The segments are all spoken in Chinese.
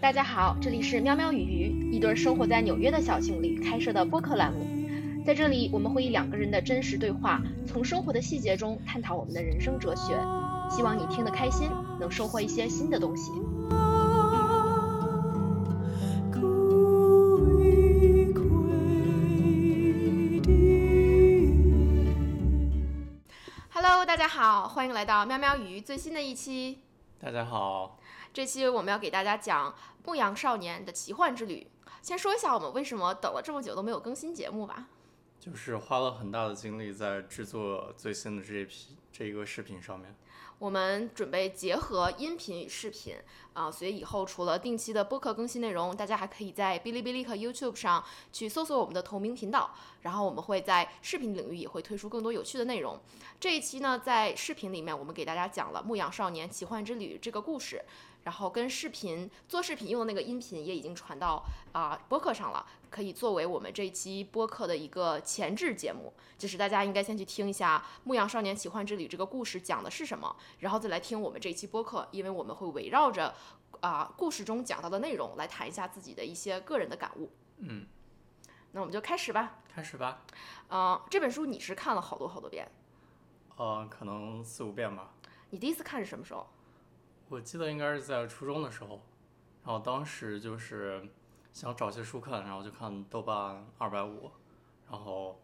大家好，这里是喵喵与鱼，一对生活在纽约的小情侣开设的播客栏目。在这里，我们会以两个人的真实对话，从生活的细节中探讨我们的人生哲学。希望你听得开心，能收获一些新的东西。Hello，大家好，欢迎来到喵喵鱼最新的一期。大家好，这期我们要给大家讲《牧羊少年的奇幻之旅》。先说一下我们为什么等了这么久都没有更新节目吧。就是花了很大的精力在制作最新的这一批这一个视频上面。我们准备结合音频与视频啊，所以以后除了定期的播客更新内容，大家还可以在哔哩哔哩和 YouTube 上去搜索我们的同名频道。然后我们会在视频领域也会推出更多有趣的内容。这一期呢，在视频里面我们给大家讲了《牧羊少年奇幻之旅》这个故事。然后跟视频做视频用的那个音频也已经传到啊播客上了，可以作为我们这一期播客的一个前置节目。就是大家应该先去听一下《牧羊少年奇幻之旅》这个故事讲的是什么，然后再来听我们这一期播客，因为我们会围绕着啊故事中讲到的内容来谈一下自己的一些个人的感悟。嗯，那我们就开始吧。开始吧。嗯，这本书你是看了好多好多遍？呃，可能四五遍吧。你第一次看是什么时候？我记得应该是在初中的时候，然后当时就是想找些书看，然后就看豆瓣二百五，然后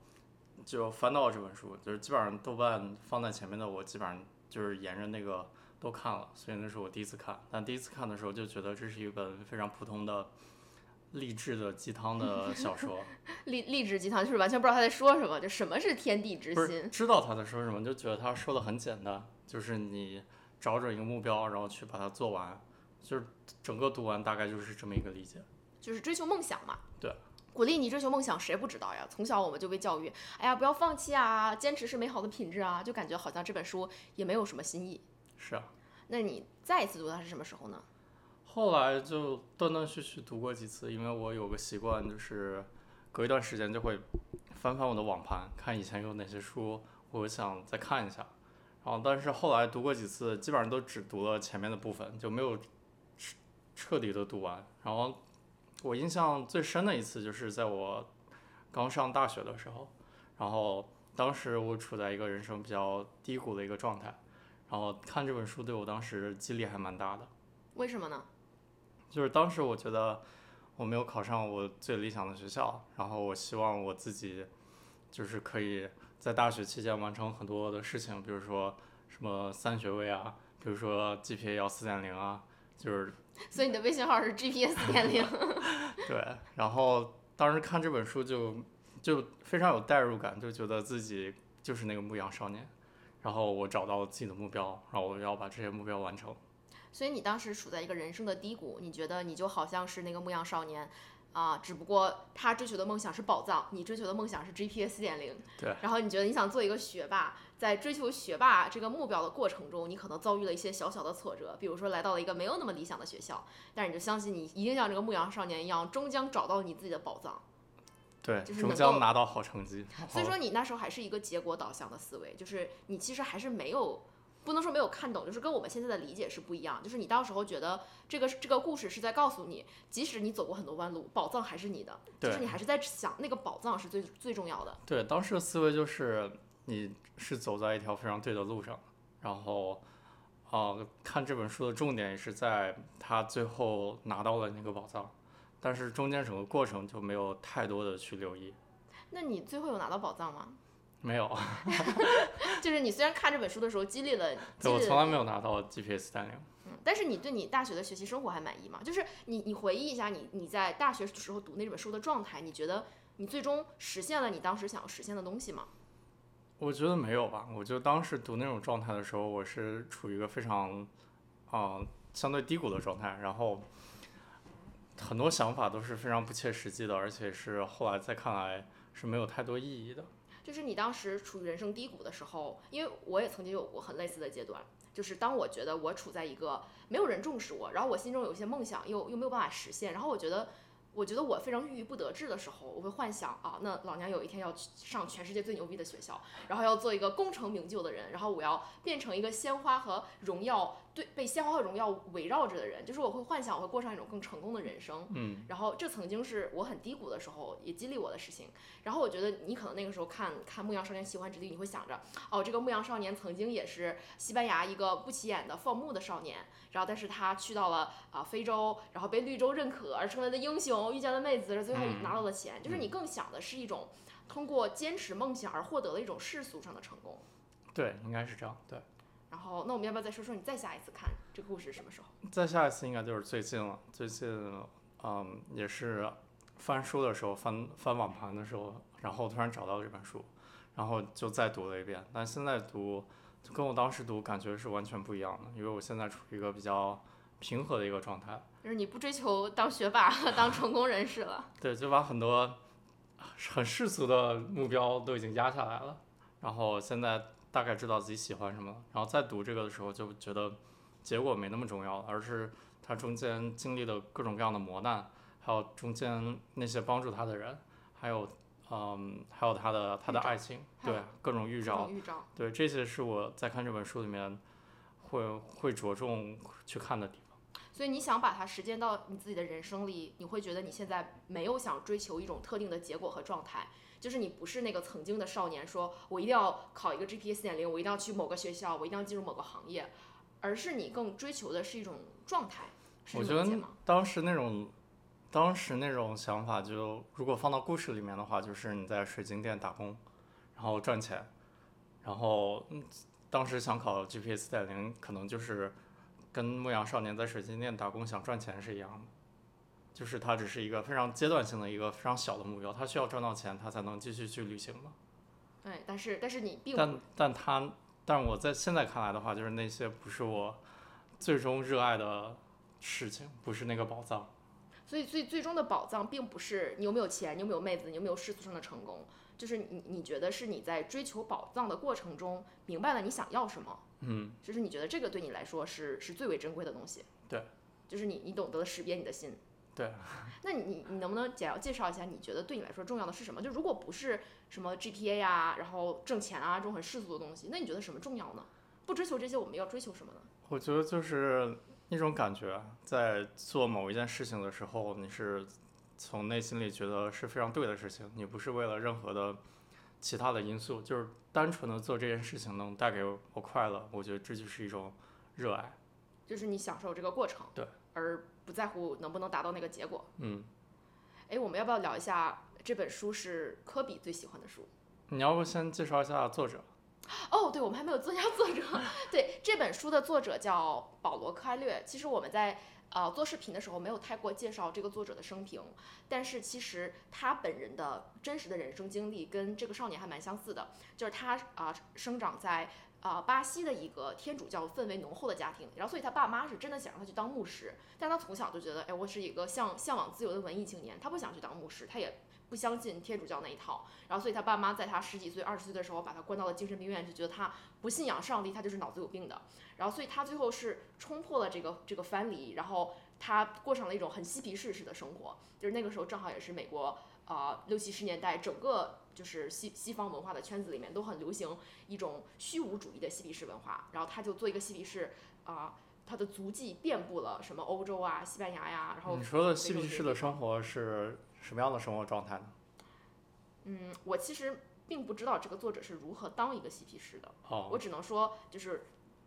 就翻到这本书，就是基本上豆瓣放在前面的，我基本上就是沿着那个都看了，所以那是我第一次看。但第一次看的时候就觉得这是一本非常普通的励志的鸡汤的小说，励励志鸡汤就是完全不知道他在说什么，就什么是天地之心？知道他在说什么，就觉得他说的很简单，就是你。找准一个目标，然后去把它做完，就是整个读完大概就是这么一个理解，就是追求梦想嘛。对，鼓励你追求梦想，谁不知道呀？从小我们就被教育，哎呀，不要放弃啊，坚持是美好的品质啊，就感觉好像这本书也没有什么新意。是啊。那你再一次读它是什么时候呢？后来就断断续续读过几次，因为我有个习惯，就是隔一段时间就会翻翻我的网盘，看以前有哪些书，我想再看一下。然后，但是后来读过几次，基本上都只读了前面的部分，就没有彻彻底的读完。然后我印象最深的一次，就是在我刚上大学的时候，然后当时我处在一个人生比较低谷的一个状态，然后看这本书对我当时激励还蛮大的。为什么呢？就是当时我觉得我没有考上我最理想的学校，然后我希望我自己就是可以。在大学期间完成很多的事情，比如说什么三学位啊，比如说 GPA 要四点零啊，就是。所以你的微信号是 GPA 四点零。对，然后当时看这本书就就非常有代入感，就觉得自己就是那个牧羊少年，然后我找到了自己的目标，然后我要把这些目标完成。所以你当时处在一个人生的低谷，你觉得你就好像是那个牧羊少年。啊，只不过他追求的梦想是宝藏，你追求的梦想是 GPA 四点零。对。然后你觉得你想做一个学霸，在追求学霸这个目标的过程中，你可能遭遇了一些小小的挫折，比如说来到了一个没有那么理想的学校，但是你就相信你一定像这个牧羊少年一样，终将找到你自己的宝藏。对，就是终将拿到好成绩。所以说你那时候还是一个结果导向的思维，就是你其实还是没有。不能说没有看懂，就是跟我们现在的理解是不一样。就是你到时候觉得这个这个故事是在告诉你，即使你走过很多弯路，宝藏还是你的。就是你还是在想那个宝藏是最最重要的。对，当时的思维就是你是走在一条非常对的路上。然后，啊，看这本书的重点也是在他最后拿到了那个宝藏，但是中间整个过程就没有太多的去留意。那你最后有拿到宝藏吗？没有，就是你虽然看这本书的时候激励了，对我从来没有拿到 GPS 三零。嗯，但是你对你大学的学习生活还满意吗？就是你你回忆一下你你在大学时候读那本书的状态，你觉得你最终实现了你当时想要实现的东西吗？我觉得没有吧。我就当时读那种状态的时候，我是处于一个非常啊相对低谷的状态，然后很多想法都是非常不切实际的，而且是后来再看来是没有太多意义的。就是你当时处于人生低谷的时候，因为我也曾经有过很类似的阶段。就是当我觉得我处在一个没有人重视我，然后我心中有一些梦想又又没有办法实现，然后我觉得我觉得我非常郁郁不得志的时候，我会幻想啊，那老娘有一天要去上全世界最牛逼的学校，然后要做一个功成名就的人，然后我要变成一个鲜花和荣耀对被鲜花和荣耀围绕着的人，就是我会幻想我会过上一种更成功的人生。嗯，然后这曾经是我很低谷的时候也激励我的事情。然后我觉得你可能那个时候看看《牧羊少年奇幻之旅》，你会想着，哦，这个牧羊少年曾经也是西班牙一个不起眼的放牧的少年，然后但是他去到了啊、非洲，然后被绿洲认可而成为了英雄，遇见了妹子，最后嗯拿到了钱。就是你更想的是一种通过坚持梦想而获得的一种世俗上的成功。对，应该是这样。对，然后，那我们要不要再说说你再下一次看这个故事是什么时候？再下一次应该就是最近了。最近，嗯，也是翻书的时候，翻翻网盘的时候，然后突然找到这本书，然后就再读了一遍。但现在读，就跟我当时读感觉是完全不一样的，因为我现在处于一个比较平和的一个状态。就是你不追求当学霸、当成功人士了。对，就把很多很世俗的目标都已经压下来了，然后现在大概知道自己喜欢什么，然后再读这个的时候就觉得结果没那么重要了，而是他中间经历的各种各样的磨难，还有中间那些帮助他的人，还有嗯，还有他的他的爱情，对各种预兆种，预兆。对这些是我在看这本书里面会会着重去看的地方。所以你想把它实践到你自己的人生里，你会觉得你现在没有想追求一种特定的结果和状态，就是你不是那个曾经的少年，说我一定要考一个 GPA 四点零，我一定要去某个学校，我一定要进入某个行业，而是你更追求的是一种状态。我觉得？当时那种，当时那种想法就，如果放到故事里面的话，就是你在水晶店打工，然后赚钱，然后嗯，当时想考 GPA 四点零，可能就是跟牧羊少年在水晶店打工想赚钱是一样的，就是它只是一个非常阶段性的一个非常小的目标，它需要赚到钱，它才能继续去旅行嘛。对，但是但是你并但但他，但我在现在看来的话，就是那些不是我最终热爱的事情，不是那个宝藏。所以最最终的宝藏并不是你有没有钱，你有没有妹子，你有没有世俗上的成功，就是你你觉得是你在追求宝藏的过程中明白了你想要什么，嗯，就是你觉得这个对你来说是是最为珍贵的东西。对，就是你你懂得了识别你的心。对。那你你你能不能简要介绍一下，你觉得对你来说重要的是什么？就如果不是什么 GPA 呀、然后挣钱啊这种很世俗的东西，那你觉得什么重要呢？不追求这些，我们要追求什么呢？我觉得就是一种感觉，在做某一件事情的时候，你是从内心里觉得是非常对的事情，你不是为了任何的其他的因素，就是单纯的做这件事情能带给我快乐，我觉得这就是一种热爱。就是你享受这个过程，对，而不在乎能不能达到那个结果。嗯，哎，我们要不要聊一下这本书是科比最喜欢的书？你要不先介绍一下作者？哦，对，我们还没有介绍作者。对，这本书的作者叫保罗·克艾略。其实我们在呃做视频的时候没有太过介绍这个作者的生平，但是其实他本人的真实的人生经历跟这个少年还蛮相似的，就是他啊、生长在。啊、巴西的一个天主教氛围浓厚的家庭，然后所以他爸妈是真的想让他去当牧师，但他从小就觉得，哎，我是一个向向往自由的文艺青年，他不想去当牧师，他也不相信天主教那一套，然后所以他爸妈在他十几岁、二十岁的时候把他关到了精神病院，就觉得他不信仰上帝，他就是脑子有病的。然后所以他最后是冲破了这个这个藩篱，然后他过上了一种很嬉皮士式的生活。就是那个时候正好也是美国啊六七十年代整个就是西西方文化的圈子里面都很流行一种虚无主义的嬉皮士文化。然后他就做一个嬉皮士啊。他的足迹遍布了什么欧洲啊、西班牙呀、然后你说的嬉皮士的生活是什么样的生活状态呢？嗯，我其实并不知道这个作者是如何当一个嬉皮士的。哦，我只能说，就是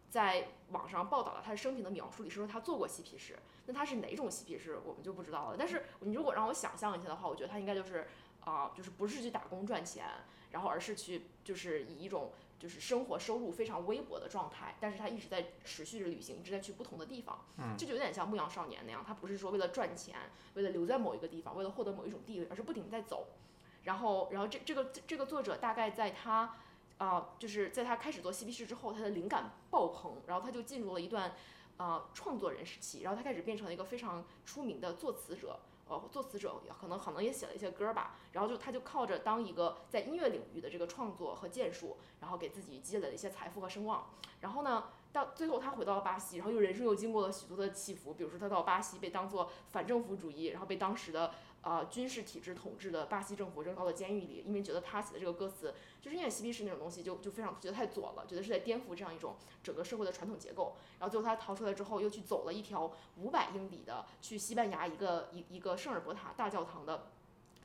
在网上报道了他的生平的描述里是说他做过嬉皮士，那他是哪种嬉皮士我们就不知道了。但是你如果让我想象一下的话，我觉得他应该就是啊、就是不是去打工赚钱，然后而是去就是以一种就是生活收入非常微薄的状态，但是他一直在持续着旅行，一直在去不同的地方，嗯这就有点像牧羊少年那样，他不是说为了赚钱，为了留在某一个地方，为了获得某一种地位，而是不停地在走。然后，然后这这个这个作者大概在他啊、就是在他开始做嬉皮士之后，他的灵感爆棚，然后他就进入了一段呃创作人时期，然后他开始变成了一个非常出名的作词者。呃，作词者可能可能也写了一些歌吧，然后就他就靠着当一个在音乐领域的这个创作和建树，然后给自己积累了一些财富和声望。然后呢，到最后他回到了巴西，然后又人生又经过了许多的起伏，比如说他到巴西被当做反政府主义，然后被当时的呃军事体制统治的巴西政府扔到了监狱里，因为觉得他写的这个歌词就是因为嬉皮士那种东西就就非常觉得太左了，觉得是在颠覆这样一种整个社会的传统结构。然后最后他逃出来之后，又去走了一条五百英里的去西班牙一个一一个圣尔伯塔大教堂的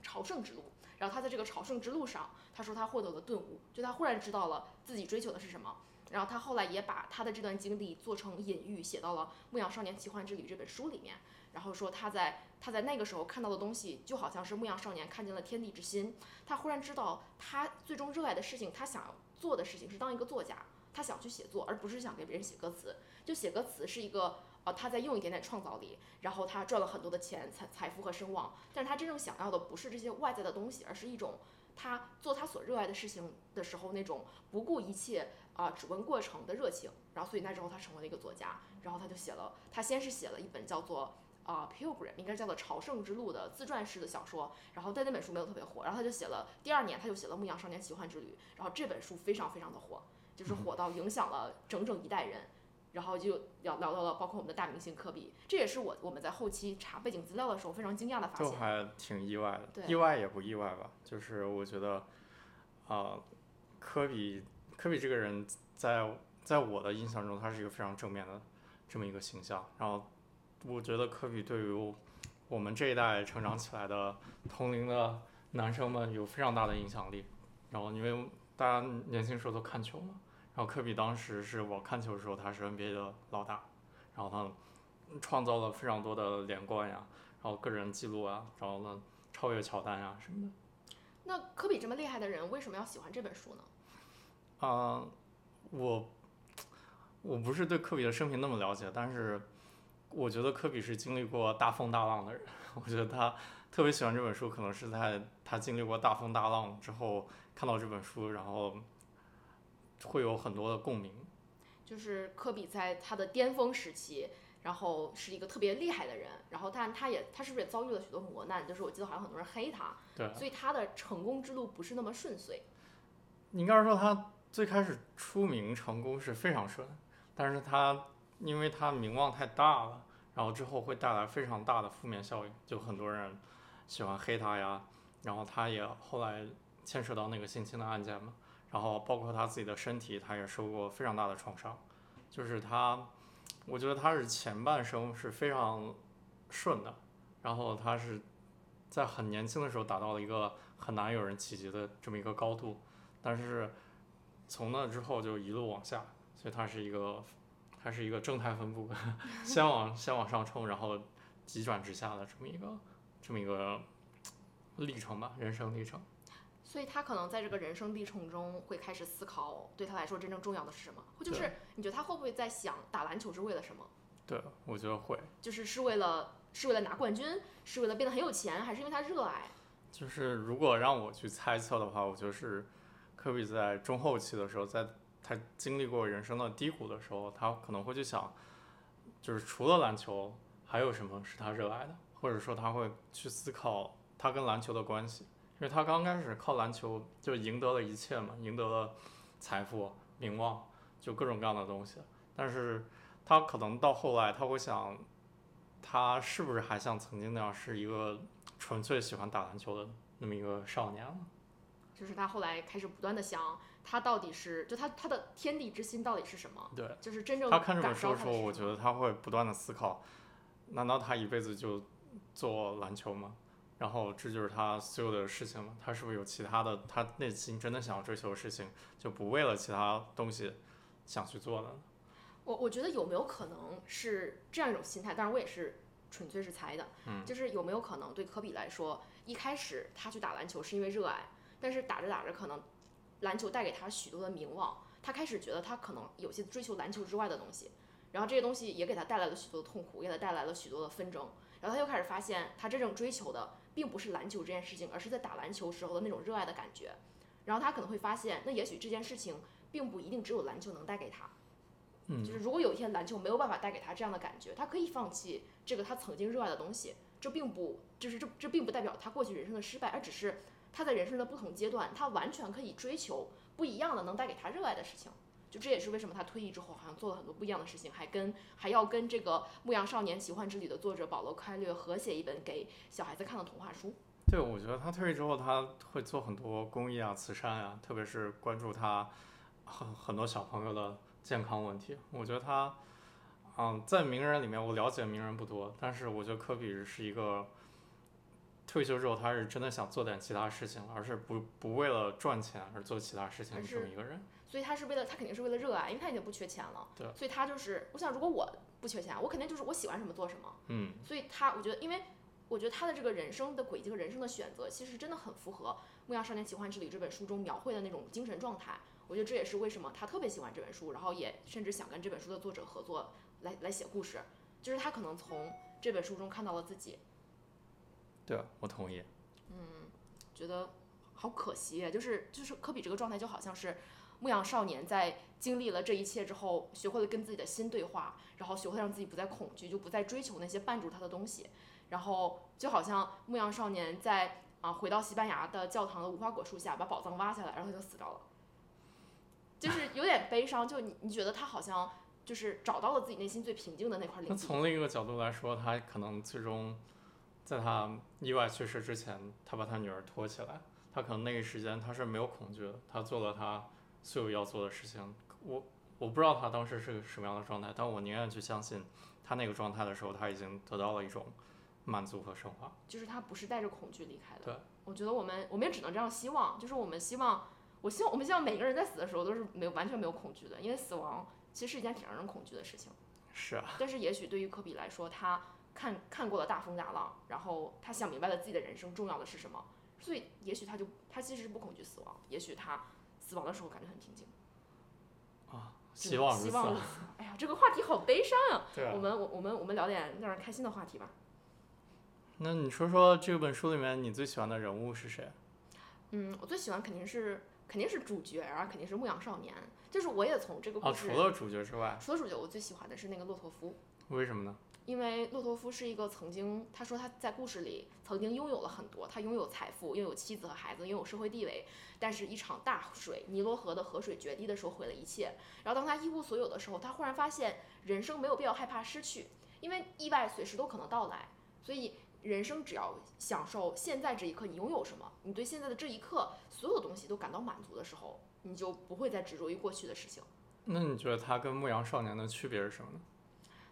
朝圣之路。然后他在这个朝圣之路上，他说他获得了顿悟，就他忽然知道了自己追求的是什么。然后他后来也把他的这段经历做成隐喻，写到了《牧羊少年奇幻之旅》这本书里面。然后说他在他在那个时候看到的东西，就好像是牧羊少年看见了天地之心。他忽然知道，他最终热爱的事情，他想要做的事情是当一个作家，他想去写作，而不是想给别人写歌词。就写歌词是一个，呃，他在用一点点创造力，然后他赚了很多的钱、财财富和声望。但是他真正想要的不是这些外在的东西，而是一种他做他所热爱的事情的时候那种不顾一切啊、只问过程的热情。然后所以那之后他成为了一个作家，然后他就写了，他先是写了一本叫做。啊、p i l g r i m 应该叫做《朝圣之路》的自传式的小说，然后但那本书没有特别火，然后他就写了，第二年他就写了《牧羊少年奇幻之旅》，然后这本书非常非常的火，就是火到影响了整整一代人，然后就聊聊到了包括我们的大明星科比，这也是我我们在后期查背景资料的时候非常惊讶的发现。就还挺意外的，对意外也不意外吧。就是我觉得，啊、科比科比这个人在在我的印象中，他是一个非常正面的这么一个形象。然后我觉得科比对于我们这一代成长起来的同龄的男生们有非常大的影响力。然后因为大家年轻时候都看球嘛，然后科比当时是我看球的时候，他是 NBA 的老大，然后他创造了非常多的连冠呀，然后个人记录啊，然后呢超越乔丹啊什么的。那科比这么厉害的人，为什么要喜欢这本书呢？啊、我我不是对科比的生平那么了解，但是我觉得科比是经历过大风大浪的人。我觉得他特别喜欢这本书，可能是在他经历过大风大浪之后看到这本书，然后会有很多的共鸣。就是科比在他的巅峰时期，然后是一个特别厉害的人，然后但他也他是不是也遭遇了许多磨难？就是我记得好像很多人黑他，对，所以他的成功之路不是那么顺遂。你应该说他最开始出名成功是非常顺，但是他因为他名望太大了，然后之后会带来非常大的负面效应，就很多人喜欢黑他呀，然后他也后来牵扯到那个性侵的案件嘛，然后包括他自己的身体，他也受过非常大的创伤，就是他，我觉得他是前半生是非常顺的，然后他是在很年轻的时候达到了一个很难有人企及的这么一个高度。但是从那之后就一路往下，所以它是一个它是一个正态分布，先往先往上冲，然后急转直下的这么一个这么一个历程吧，人生历程。所以他可能在这个人生历程中会开始思考，对他来说真正重要的是什么？或就是你觉得他会不会在想打篮球是为了什么？对，我觉得会，就是是为了是为了拿冠军，是为了变得很有钱，还是因为他热爱？就是如果让我去猜测的话，我觉得是科比在中后期的时候，在他经历过人生的低谷的时候，他可能会去想，就是除了篮球，还有什么是他热爱的，或者说他会去思考他跟篮球的关系，因为他刚开始靠篮球就赢得了一切嘛，赢得了财富、名望，就各种各样的东西，但是他可能到后来他会想，他是不是还像曾经那样是一个纯粹喜欢打篮球的那么一个少年了？就是他后来开始不断的想，他到底是就他他的天地之心到底是什么？对，就是真正他看这本书的时候，我觉得他会不断的思考，难道他一辈子就做篮球吗？然后这就是他所有的事情吗？他是不是有其他的，他内心真的想要追求的事情，就不为了其他东西想去做的呢？我我觉得有没有可能是这样一种心态？当然我也是纯粹是猜的，嗯就是有没有可能对科比来说，一开始他去打篮球是因为热爱，但是打着打着可能篮球带给他许多的名望，他开始觉得他可能有些追求篮球之外的东西，然后这些东西也给他带来了许多的痛苦，也给他带来了许多的纷争，然后他又开始发现他真正追求的并不是篮球这件事情，而是在打篮球时候的那种热爱的感觉，然后他可能会发现，那也许这件事情并不一定只有篮球能带给他。嗯就是如果有一天篮球没有办法带给他这样的感觉，他可以放弃这个他曾经热爱的东西。这并不，就是这这并不代表他过去人生的失败，而只是他在人生的不同阶段，他完全可以追求不一样的能带给他热爱的事情。就这也是为什么他退役之后好像做了很多不一样的事情，还跟还要跟这个《牧羊少年奇幻之旅》的作者保罗·开略合写一本给小孩子看的童话书。对，我觉得他退役之后，他会做很多公益啊、慈善啊，特别是关注他很很多小朋友的健康问题。我觉得他，嗯，在名人里面，我了解名人不多，但是我觉得科比是一个退休之后他是真的想做点其他事情，而是不不为了赚钱而做其他事情的这么一个人。所以他是为了他肯定是为了热爱，因为他已经不缺钱了。对。所以他就是，我想如果我不缺钱，我肯定就是我喜欢什么做什么。嗯。所以他，我觉得，因为我觉得他的这个人生的轨迹和人生的选择，其实真的很符合《牧羊少年奇幻之旅》这本书中描绘的那种精神状态。我觉得这也是为什么他特别喜欢这本书，然后也甚至想跟这本书的作者合作来来写故事，就是他可能从这本书中看到了自己。对，我同意。嗯，觉得好可惜，就是就是科比这个状态就好像是牧羊少年在经历了这一切之后，学会了跟自己的心对话，然后学会让自己不再恐惧，就不再追求那些绊住他的东西，然后就好像牧羊少年在啊回到西班牙的教堂的无花果树下把宝藏挖下来，然后他就死掉了，就是有点悲伤。就你你觉得他好像就是找到了自己内心最平静的那块领那。从另一个角度来说，他可能最终在他意外去世之前，他把他女儿托起来，他可能那个时间他是没有恐惧的，他做了他所有要做的事情。我我不知道他当时是个什么样的状态，但我宁愿去相信他那个状态的时候，他已经得到了一种满足和升华。就是他不是带着恐惧离开的。对，我觉得我们我们也只能这样希望，就是我们希望，我希望我们希望每个人在死的时候都是没有完全没有恐惧的，因为死亡其实是一件挺让人恐惧的事情。是啊，但是也许对于科比来说，他看看过了大风大浪，然后他想明白了自己的人生重要的是什么，所以也许他就他其实是不恐惧死亡，也许他死亡的时候感觉很平静。啊希望如此啊。希望。哎呀，这个话题好悲伤呀、对啊。我们我我们我们聊点让人开心的话题吧。那你说说这本书里面你最喜欢的人物是谁？嗯，我最喜欢肯定是肯定是主角然后，肯定是牧羊少年。就是我也从这个啊，故事，除了主角之外，除了主角，我最喜欢的是那个骆驼夫，为什么呢？因为骆驼夫是一个曾经，他说他在故事里曾经拥有了很多，他拥有财富，拥有妻子和孩子，拥有社会地位，但是一场大水，尼罗河的河水决堤的时候毁了一切。然后当他一无所有的时候，他忽然发现人生没有必要害怕失去，因为意外随时都可能到来，所以。人生只要享受现在这一刻，你拥有什么，你对现在的这一刻所有东西都感到满足的时候，你就不会再执着于过去的事情。那你觉得他跟牧羊少年的区别是什么呢？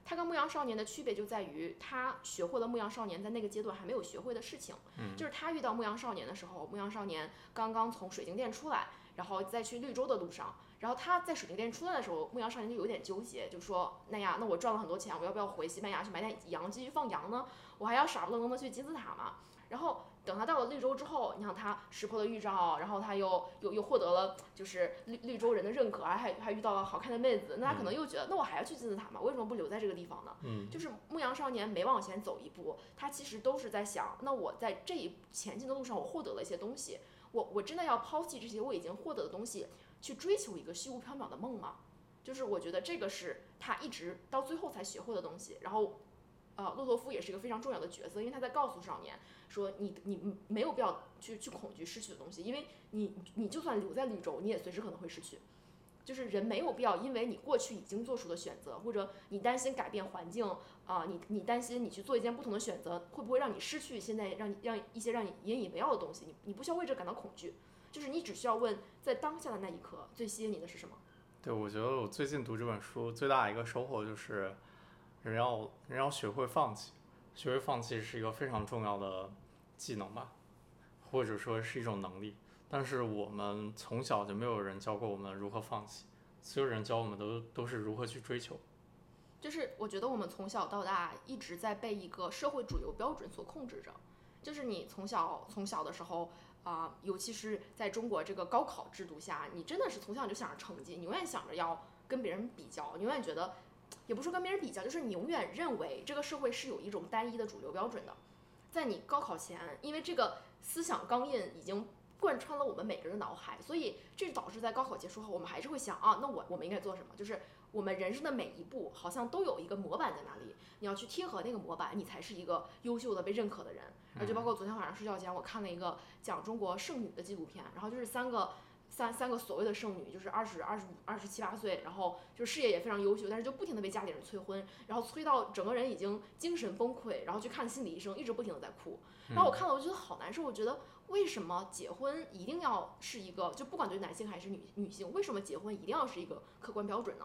他跟牧羊少年的区别就在于，他学会了牧羊少年在那个阶段还没有学会的事情。嗯，就是他遇到牧羊少年的时候，牧羊少年刚刚从水晶店出来，然后在去绿洲的路上，然后他在水晶店出来的时候，牧羊少年就有点纠结，就说：“那呀，那我赚了很多钱，我要不要回西班牙去买点羊继续放羊呢？我还要傻不愣登的去金字塔嘛？”然后等他到了绿洲之后，你看他识破了预兆，然后他又又又获得了就是绿绿洲人的认可，还还遇到了好看的妹子，那他可能又觉得，那我还要去金字塔吗？为什么不留在这个地方呢？嗯，就是牧羊少年每往前走一步，他其实都是在想，那我在这一前进的路上，我获得了一些东西，我我真的要抛弃这些我已经获得的东西，去追求一个虚无缥缈的梦吗？就是我觉得这个是他一直到最后才学会的东西。然后，呃，骆驼夫也是一个非常重要的角色，因为他在告诉少年说你，你没有必要去去恐惧失去的东西，因为你你就算留在绿洲，你也随时可能会失去。就是人没有必要因为你过去已经做出的选择，或者你担心改变环境啊、你你担心你去做一件不同的选择，会不会让你失去现在让你让一些让你引以为傲的东西？你你不需要为这感到恐惧，就是你只需要问，在当下的那一刻，最吸引你的是什么？对，我觉得我最近读这本书最大的一个收获就是，人要人要学会放弃，学会放弃是一个非常重要的技能吧，或者说是一种能力。但是我们从小就没有人教过我们如何放弃，所有人教我们都都是如何去追求。就是我觉得我们从小到大一直在被一个社会主流标准所控制着，就是你从小从小的时候啊、尤其是在中国这个高考制度下，你真的是从小就想着成绩，你永远想着要跟别人比较，你永远觉得，也不是说跟别人比较，就是你永远认为这个社会是有一种单一的主流标准的，在你高考前，因为这个思想钢印已经贯穿了我们每个人的脑海，所以这导致在高考结束后，我们还是会想啊，那我我们应该做什么？就是我们人生的每一步好像都有一个模板在那里，你要去贴合那个模板，你才是一个优秀的被认可的人。然后就包括昨天晚上睡觉前，我看了一个讲中国剩女的纪录片，然后就是三个三三个所谓的剩女，就是二十二十五、二十七八岁，然后就事业也非常优秀，但是就不停的被家里人催婚，然后催到整个人已经精神崩溃，然后去看心理医生，一直不停的在哭。然后我看了，我觉得好难受。我觉得为什么结婚一定要是一个，就不管对男性还是女女性，为什么结婚一定要是一个客观标准呢？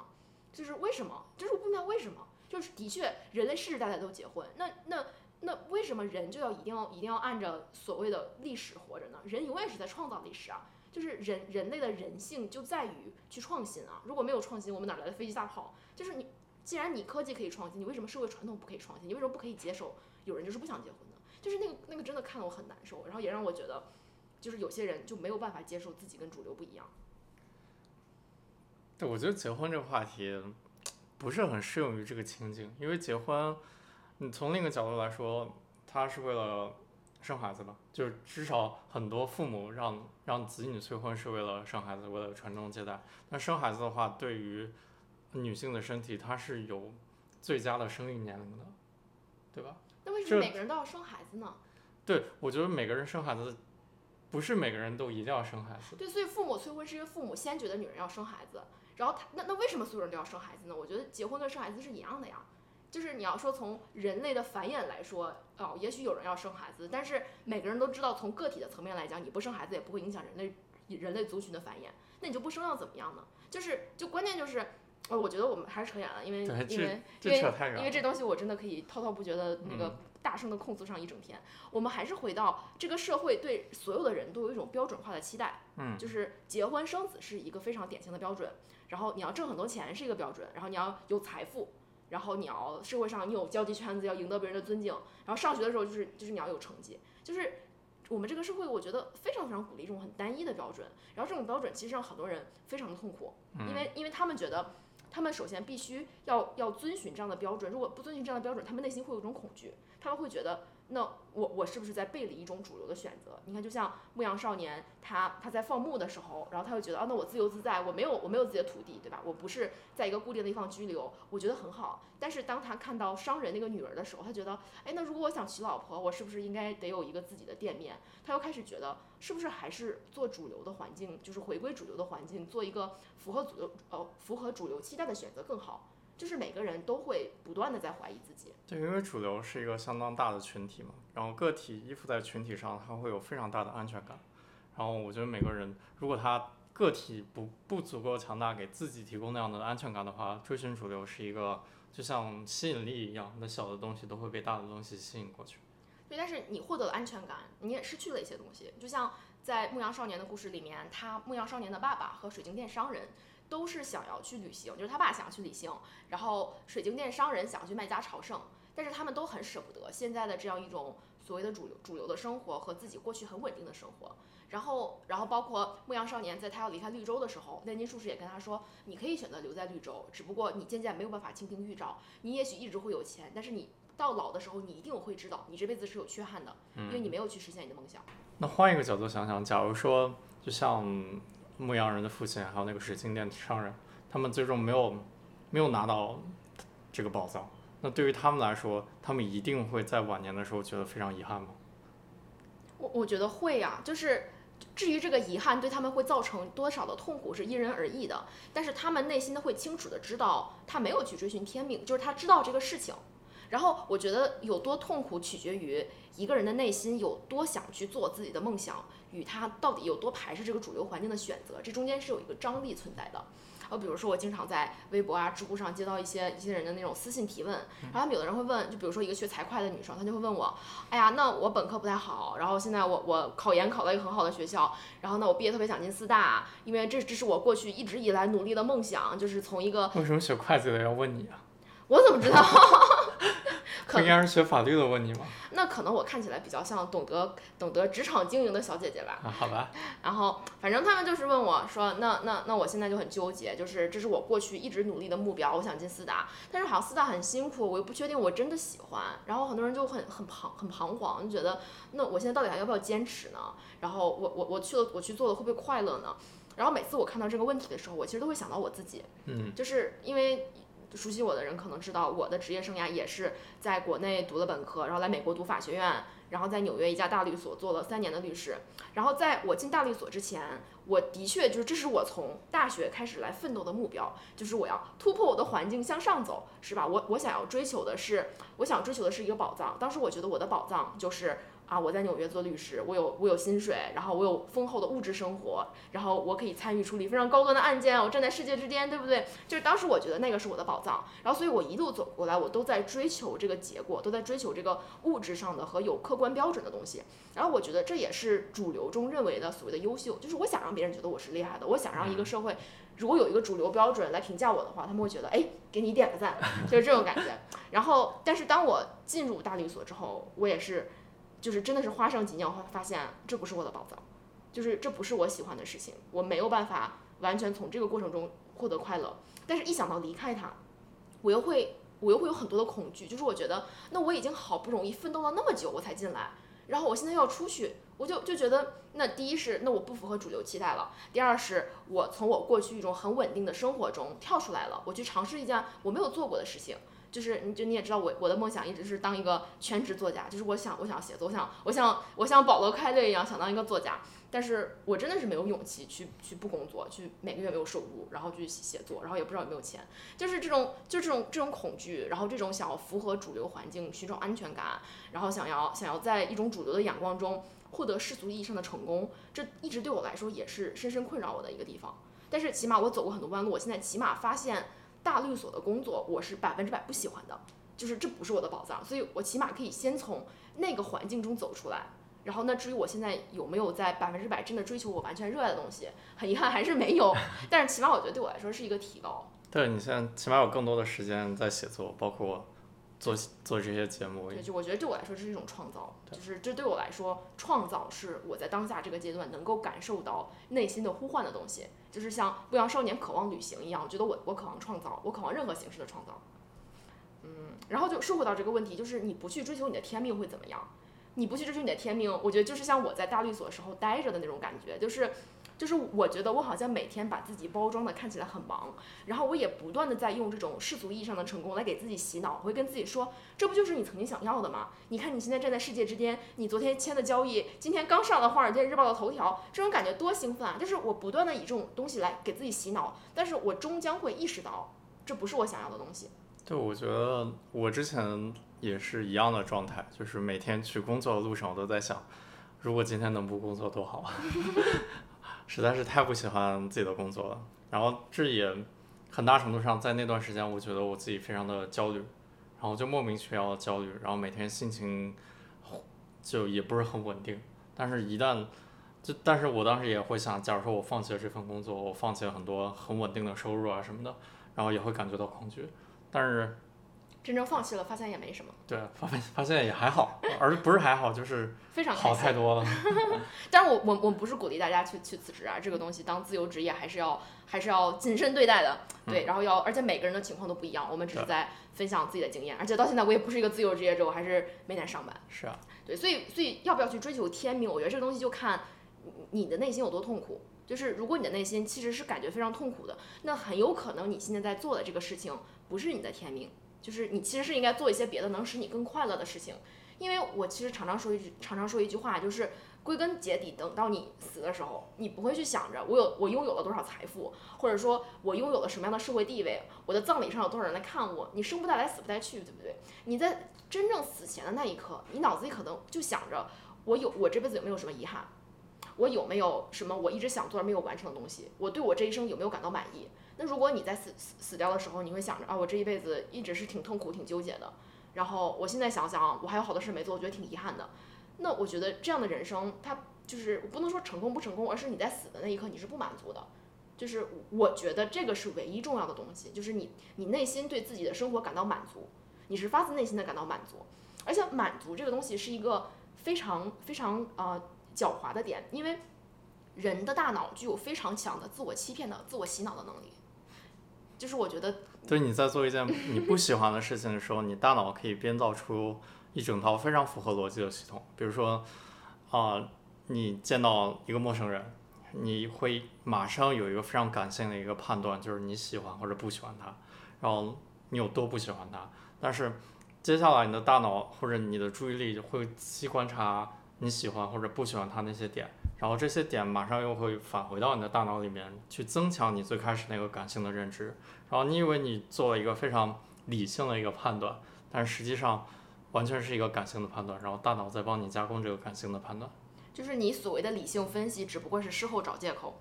就是为什么？就是我不明白为什么。就是的确，人类世世代代都结婚，那那那为什么人就要一定要一定要按着所谓的历史活着呢？人永远是在创造历史啊。就是人人类的人性就在于去创新啊！如果没有创新，我们哪来的飞机大炮？就是你，既然你科技可以创新，你为什么社会传统不可以创新？你为什么不可以接受有人就是不想结婚呢？就是那个那个真的看得我很难受，然后也让我觉得，就是有些人就没有办法接受自己跟主流不一样。对，我觉得结婚这个话题不是很适用于这个情景，因为结婚，你从另一个角度来说，它是为了。生孩子吧，就是至少很多父母让让子女催婚是为了生孩子，为了传宗接代。那生孩子的话，对于女性的身体，它是有最佳的生育年龄的，对吧？那为什么每个人都要生孩子呢？对，我觉得每个人生孩子，不是每个人都一定要生孩子。对，所以父母催婚是因为父母先觉得女人要生孩子，然后他那那为什么所有人都要生孩子呢？我觉得结婚跟生孩子是一样的呀。就是你要说从人类的繁衍来说，哦，也许有人要生孩子，但是每个人都知道，从个体的层面来讲，你不生孩子也不会影响人类人类族群的繁衍，那你就不生要怎么样呢？就是就关键就是，呃，我觉得我们还是扯远了，因为因为因为因为这东西我真的可以滔滔不绝的那个大声的控诉上一整天。我们还是回到这个社会对所有的人都有一种标准化的期待，嗯，就是结婚生子是一个非常典型的标准，然后你要挣很多钱是一个标准，然后你要有财富。然后你要社会上你有交际圈子，要赢得别人的尊敬。然后上学的时候就是就是你要有成绩，就是我们这个社会我觉得非常非常鼓励这种很单一的标准。然后这种标准其实让很多人非常的痛苦，因为因为他们觉得他们首先必须要要遵循这样的标准，如果不遵循这样的标准，他们内心会有一种恐惧，他们会觉得。那我我是不是在背离一种主流的选择？你看，就像牧羊少年，他他在放牧的时候，然后他就觉得啊，那我自由自在，我没有我没有自己的土地，对吧？我不是在一个固定的地方居留，我觉得很好。但是当他看到商人那个女儿的时候，他觉得，哎，那如果我想娶老婆，我是不是应该得有一个自己的店面？他又开始觉得，是不是还是做主流的环境，就是回归主流的环境，做一个符合主流呃符合主流期待的选择更好？就是每个人都会不断的在怀疑自己。对，因为主流是一个相当大的群体嘛，然后个体依附在群体上，他会有非常大的安全感。然后我觉得每个人，如果他个体不不足够强大，给自己提供那样的安全感的话，追寻主流是一个就像吸引力一样，那小的东西都会被大的东西吸引过去。对，但是你获得了安全感，你也失去了一些东西。就像在牧羊少年的故事里面，他牧羊少年的爸爸和水晶店商人。都是想要去旅行，就是他爸想要去旅行，然后水晶店商人想要去卖家朝圣，但是他们都很舍不得现在的这样一种所谓的主流主流的生活和自己过去很稳定的生活。然后，然后包括牧羊少年在他要离开绿洲的时候，炼金术士也跟他说，你可以选择留在绿洲，只不过你渐渐没有办法倾听预兆，你也许一直会有钱，但是你到老的时候，你一定会知道你这辈子是有缺憾的，因为你没有去实现你的梦想。那换一个角度想想，假如说就像。牧羊人的父亲，还有那个水晶店商人，他们最终没有没有拿到这个宝藏。那对于他们来说，他们一定会在晚年的时候觉得非常遗憾吗？我我觉得会呀，就是至于这个遗憾对他们会造成多少的痛苦是因人而异的。但是他们内心的会清楚的知道，他没有去追寻天命，就是他知道这个事情。然后我觉得有多痛苦取决于一个人的内心有多想去做自己的梦想。与他到底有多排斥这个主流环境的选择，这中间是有一个张力存在的。呃，比如说我经常在微博啊、知乎上接到一些一些人的那种私信提问，然后他们有的人会问，就比如说一个学财会的女生，她就会问我，哎呀，那我本科不太好，然后现在我我考研考到一个很好的学校，然后呢我毕业特别想进四大，因为这这是我过去一直以来努力的梦想，就是从一个为什么学会计的要问你啊？我怎么知道？他应该是学法律的问你吗？那可能我看起来比较像懂得懂得职场经营的小姐姐吧。啊，好吧。然后反正他们就是问我说，那那那我现在就很纠结，就是这是我过去一直努力的目标，我想进四大，但是好像四大很辛苦，我又不确定我真的喜欢。然后很多人就很很彷很彷徨，就觉得那我现在到底还要不要坚持呢？然后我我我去了我去做了会不会快乐呢？然后每次我看到这个问题的时候，我其实都会想到我自己，嗯，就是因为。熟悉我的人可能知道，我的职业生涯也是在国内读了本科，然后来美国读法学院，然后在纽约一家大律所做了三年的律师。然后在我进大律所之前，我的确就是这是我从大学开始来奋斗的目标，就是我要突破我的环境向上走，是吧？我我想要追求的是，我想追求的是一个宝藏。当时我觉得我的宝藏就是。啊，我在纽约做律师，我有我有薪水，然后我有丰厚的物质生活，然后我可以参与处理非常高端的案件，我站在世界之巅，对不对？就是当时我觉得那个是我的宝藏，然后所以我一路走过来，我都在追求这个结果，都在追求这个物质上的和有客观标准的东西。然后我觉得这也是主流中认为的所谓的优秀，就是我想让别人觉得我是厉害的，我想让一个社会如果有一个主流标准来评价我的话，他们会觉得哎，给你点个赞，就是这种感觉。然后，但是当我进入大律所之后，我也是。就是真的是花上几年，我发现这不是我的宝藏，就是这不是我喜欢的事情，我没有办法完全从这个过程中获得快乐。但是，一想到离开它，我又会我又会有很多的恐惧。就是我觉得，那我已经好不容易奋斗了那么久，我才进来，然后我现在要出去，我就就觉得，那第一是那我不符合主流期待了，第二是我从我过去一种很稳定的生活中跳出来了，我去尝试一件我没有做过的事情。就是你就你也知道我我的梦想一直是当一个全职作家，就是我想我想写作，我想我想我像保罗开略一样想当一个作家，但是我真的是没有勇气去去不工作，去每个月没有收入，然后去写作，然后也不知道有没有钱，就是这种就这种这种恐惧，然后这种想要符合主流环境寻找安全感，然后想要想要在一种主流的眼光中获得世俗意义上的成功，这一直对我来说也是深深困扰我的一个地方。但是起码我走过很多弯路，我现在起码发现。大律所的工作，我是百分之百不喜欢的，就是这不是我的宝藏，所以我起码可以先从那个环境中走出来。然后，那至于我现在有没有在百分之百真的追求我完全热爱的东西，很遗憾还是没有。但是起码我觉得对我来说是一个提高。对你现在起码有更多的时间在写作，包括。做做这些节目，对，就我觉得对我来说这是一种创造，就是这对我来说，创造是我在当下这个阶段能够感受到内心的呼唤的东西，就是像《不良少年渴望旅行》一样，我觉得我我渴望创造，我渴望任何形式的创造。嗯，然后就说回到这个问题，就是你不去追求你的天命会怎么样？你不去追求你的天命，我觉得就是像我在大律所时候待着的那种感觉，就是。就是我觉得我好像每天把自己包装的看起来很忙，然后我也不断的在用这种世俗意义上的成功来给自己洗脑，我会跟自己说，这不就是你曾经想要的吗？你看你现在站在世界之巅，你昨天签的交易，今天刚上了华尔街日报的头条，这种感觉多兴奋啊！就是我不断的以这种东西来给自己洗脑，但是我终将会意识到，这不是我想要的东西。对，我觉得我之前也是一样的状态，就是每天去工作的路上，我都在想，如果今天能不工作多好啊。实在是太不喜欢自己的工作了，然后这也很大程度上在那段时间，我觉得我自己非常的焦虑，然后就莫名其妙的焦虑，然后每天心情就也不是很稳定。但是，一旦就但是我当时也会想，假如说我放弃了这份工作，我放弃了很多很稳定的收入啊什么的，然后也会感觉到恐惧。但是。真正放弃了，发现也没什么。对，发现发现也还好，而不是还好，就是非常好太多了。但是我我我不是鼓励大家去去辞职啊，这个东西当自由职业还是要还是要谨慎对待的。对，然后要而且每个人的情况都不一样，我们只是在分享自己的经验。而且到现在我也不是一个自由职业者，我还是每天上班。是啊。对，所以所以要不要去追求天命？我觉得这个东西就看你的内心有多痛苦。就是如果你的内心其实是感觉非常痛苦的，那很有可能你现在在做的这个事情不是你的天命。就是你其实是应该做一些别的能使你更快乐的事情，因为我其实常常说一句，常常说一句话，就是归根结底，等到你死的时候，你不会去想着我有我拥有了多少财富，或者说我拥有了什么样的社会地位，我的葬礼上有多少人来看我，你生不带来死不带去，对不对？你在真正死前的那一刻，你脑子里可能就想着我有我这辈子有没有什么遗憾，我有没有什么我一直想做而没有完成的东西，我对我这一生有没有感到满意？那如果你在死死死掉的时候，你会想着啊，我这一辈子一直是挺痛苦、挺纠结的。然后我现在想想，我还有好多事没做，我觉得挺遗憾的。那我觉得这样的人生，它就是我不能说成功不成功，而是你在死的那一刻你是不满足的。就是我觉得这个是唯一重要的东西，就是你你内心对自己的生活感到满足，你是发自内心的感到满足。而且满足这个东西是一个非常非常呃狡猾的点，因为人的大脑具有非常强的自我欺骗的、自我洗脑的能力。就是我觉得，对你在做一件你不喜欢的事情的时候，你大脑可以编造出一整套非常符合逻辑的系统。比如说，啊，你见到一个陌生人，你会马上有一个非常感性的一个判断，就是你喜欢或者不喜欢他。然后你有多不喜欢他。但是接下来你的大脑或者你的注意力会仔细观察你喜欢或者不喜欢他那些点，然后这些点马上又会返回到你的大脑里面去增强你最开始那个感性的认知。然后你以为你做了一个非常理性的一个判断，但实际上完全是一个感性的判断，然后大脑在帮你加工这个感性的判断。就是你所谓的理性分析，只不过是事后找借口。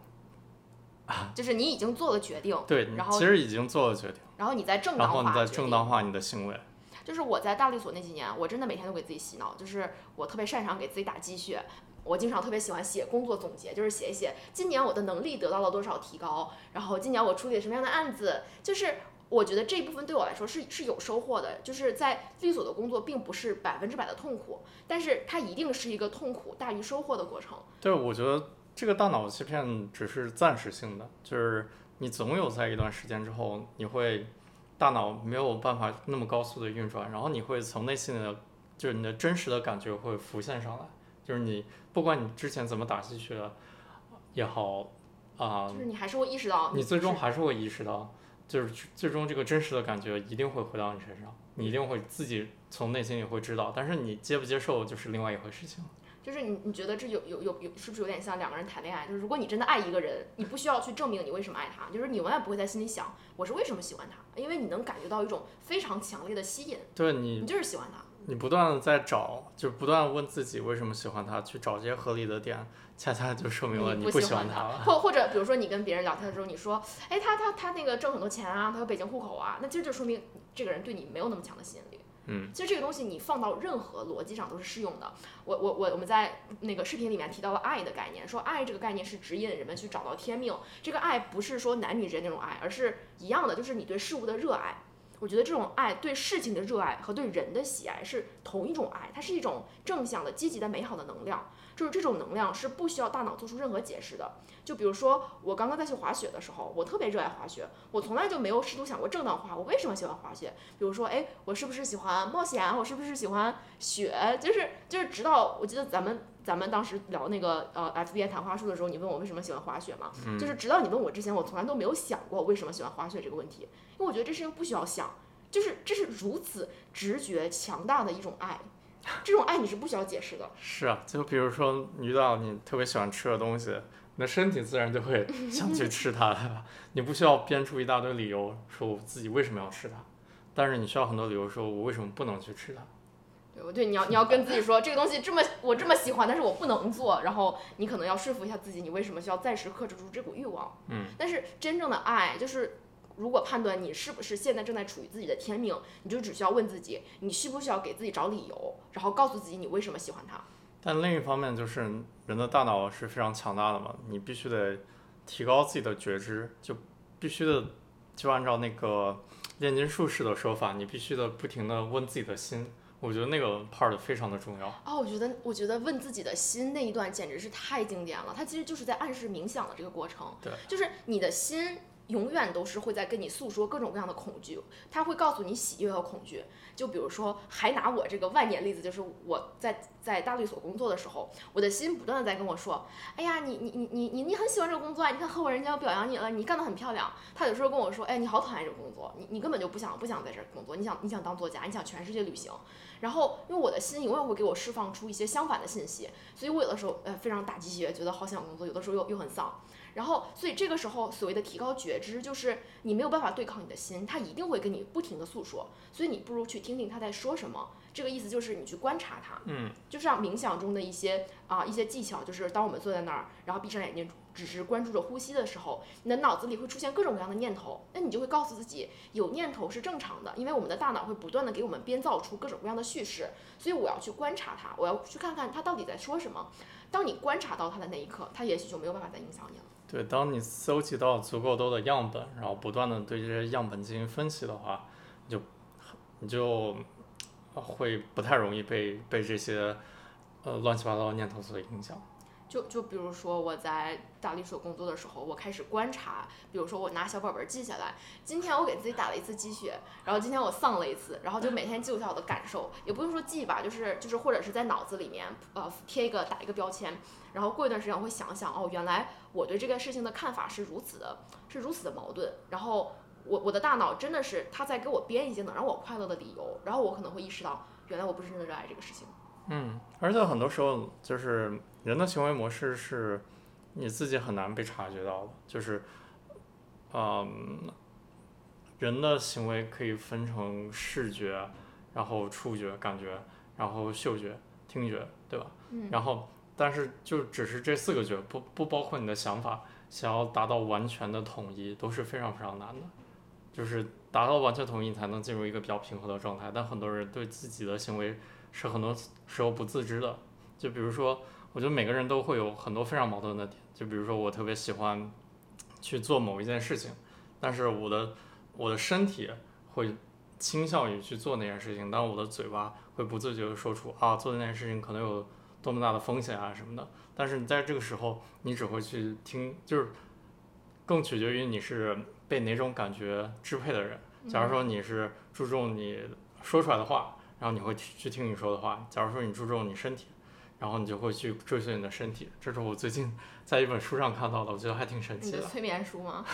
就是你已经做了决定，对，然后其实已经做了决定，然后你在正然后你再当化正当化你的行为。就是我在大律所那几年，我真的每天都给自己洗脑，就是我特别擅长给自己打鸡血。我经常特别喜欢写工作总结，就是写一写今年我的能力得到了多少提高，然后今年我处理了什么样的案子，就是我觉得这一部分对我来说是是有收获的。就是在律所的工作并不是百分之百的痛苦，但是它一定是一个痛苦大于收获的过程。对，我觉得这个大脑欺骗只是暂时性的，就是你总有在一段时间之后，你会大脑没有办法那么高速的运转，然后你会从内心的，就是你的真实的感觉会浮现上来，就是你不管你之前怎么打鸡血也好，啊、就是你还是会意识到你最终还是会意识到，就是最终这个真实的感觉一定会回到你身上，你一定会自己从内心里会知道，但是你接不接受就是另外一回事情。就是你你觉得这有有有有是不是有点像两个人谈恋爱？就是如果你真的爱一个人，你不需要去证明你为什么爱他，就是你永远不会在心里想我是为什么喜欢他，因为你能感觉到一种非常强烈的吸引，对你你就是喜欢他。你不断的在找，就不断问自己为什么喜欢他，去找这些合理的点，恰恰就说明了你不喜欢他了。或或者比如说你跟别人聊天的时候，你说，哎，他他他那个挣很多钱啊，他有北京户口啊，那其实就说明这个人对你没有那么强的吸引力。嗯，其实这个东西你放到任何逻辑上都是适用的。我我我我们在那个视频里面提到了爱的概念，说爱这个概念是指引人们去找到天命。这个爱不是说男女之间那种爱，而是一样的，就是你对事物的热爱。我觉得这种爱对事情的热爱和对人的喜爱是同一种爱，它是一种正向的、积极的、美好的能量。就是这种能量是不需要大脑做出任何解释的。就比如说我刚刚在去滑雪的时候，我特别热爱滑雪，我从来就没有试图想过正当化我为什么喜欢滑雪。比如说，哎，我是不是喜欢冒险？我是不是喜欢雪？就是就是，直到我记得咱们咱们当时聊那个呃 FBI 谈话术的时候，你问我为什么喜欢滑雪嘛？就是直到你问我之前，我从来都没有想过为什么喜欢滑雪这个问题，因为我觉得这事情不需要想，就是这是如此直觉强大的一种爱，这种爱你是不需要解释的。是啊，就比如说你遇到你特别喜欢吃的东西，你的身体自然就会 想去吃它，对吧？你不需要编出一大堆理由说我自己为什么要吃它，但是你需要很多理由说我为什么不能去吃它。对，我对你要你要跟自己说这个东西这么我这么喜欢，但是我不能做，然后你可能要说服一下自己，你为什么需要暂时克制住这股欲望。嗯，但是真正的爱就是。如果判断你是不是现在正在处于自己的天命，你就只需要问自己，你需不需要给自己找理由，然后告诉自己你为什么喜欢他。但另一方面就是人的大脑是非常强大的嘛，你必须得提高自己的觉知，就必须的就按照那个炼金术士的说法，你必须得不停的问自己的心。我觉得那个 part 非常的重要。哦，我觉得，我觉得问自己的心那一段简直是太经典了。它其实就是在暗示冥想的这个过程。对，就是你的心永远都是会在跟你诉说各种各样的恐惧，他会告诉你喜悦和恐惧。就比如说，还拿我这个万年例子，就是我在在大律所工作的时候，我的心不断的在跟我说，哎呀，你你你你你你很喜欢这个工作啊，你看合伙人家要表扬你了，你干得很漂亮。他有时候跟我说，哎，你好讨厌这个工作，你你根本就不想不想在这儿工作，你想你想当作家，你想全世界旅行。然后，因为我的心永远会给我释放出一些相反的信息，所以我有的时候呃非常打鸡血，觉得好想工作，有的时候又又很丧。然后，所以这个时候所谓的提高觉知，就是你没有办法对抗你的心，它一定会跟你不停的诉说，所以你不如去听听他在说什么。这个意思就是你去观察它，嗯，就像冥想中的一些啊、一些技巧，就是当我们坐在那儿，然后闭上眼睛，只是关注着呼吸的时候，你的脑子里会出现各种各样的念头，那你就会告诉自己，有念头是正常的，因为我们的大脑会不断的给我们编造出各种各样的叙事，所以我要去观察它，我要去看看它到底在说什么。当你观察到它的那一刻，它也许就没有办法再影响你了。对，当你搜集到足够多的样本，然后不断的对这些样本进行分析的话，你就你就会不太容易被被这些呃乱七八糟的念头所影响。就就比如说我在大律所工作的时候，我开始观察，比如说我拿小本本记下来，今天我给自己打了一次鸡血，然后今天我丧了一次，然后就每天记录下我的感受，也不用说记吧，就是就是或者是在脑子里面呃贴一个打一个标签，然后过一段时间我会想想，哦，原来我对这个事情的看法是如此的，是如此的矛盾，然后我我的大脑真的是它在给我编一些能让我快乐的理由，然后我可能会意识到，原来我不是真的热爱这个事情。嗯，而且很多时候就是人的行为模式是你自己很难被察觉到的，就是，嗯，人的行为可以分成视觉，然后触觉、感觉，然后嗅觉、听觉，对吧？嗯然后，但是就只是这四个觉，不不包括你的想法，想要达到完全的统一都是非常非常难的。就是达到完全统一，你才能进入一个比较平和的状态。但很多人对自己的行为是很多时候不自知的。就比如说，我觉得每个人都会有很多非常矛盾的点。就比如说，我特别喜欢去做某一件事情，但是我的我的身体会倾向于去做那件事情，但我的嘴巴会不自觉的说出啊，做那件事情可能有多么大的风险啊什么的。但是你在这个时候，你只会去听，就是更取决于你是被哪种感觉支配的人。假如说你是注重你说出来的话，然后你会去听你说的话；假如说你注重你身体，然后你就会去追随你的身体。这是我最近在一本书上看到的，我觉得还挺神奇的。催眠书吗？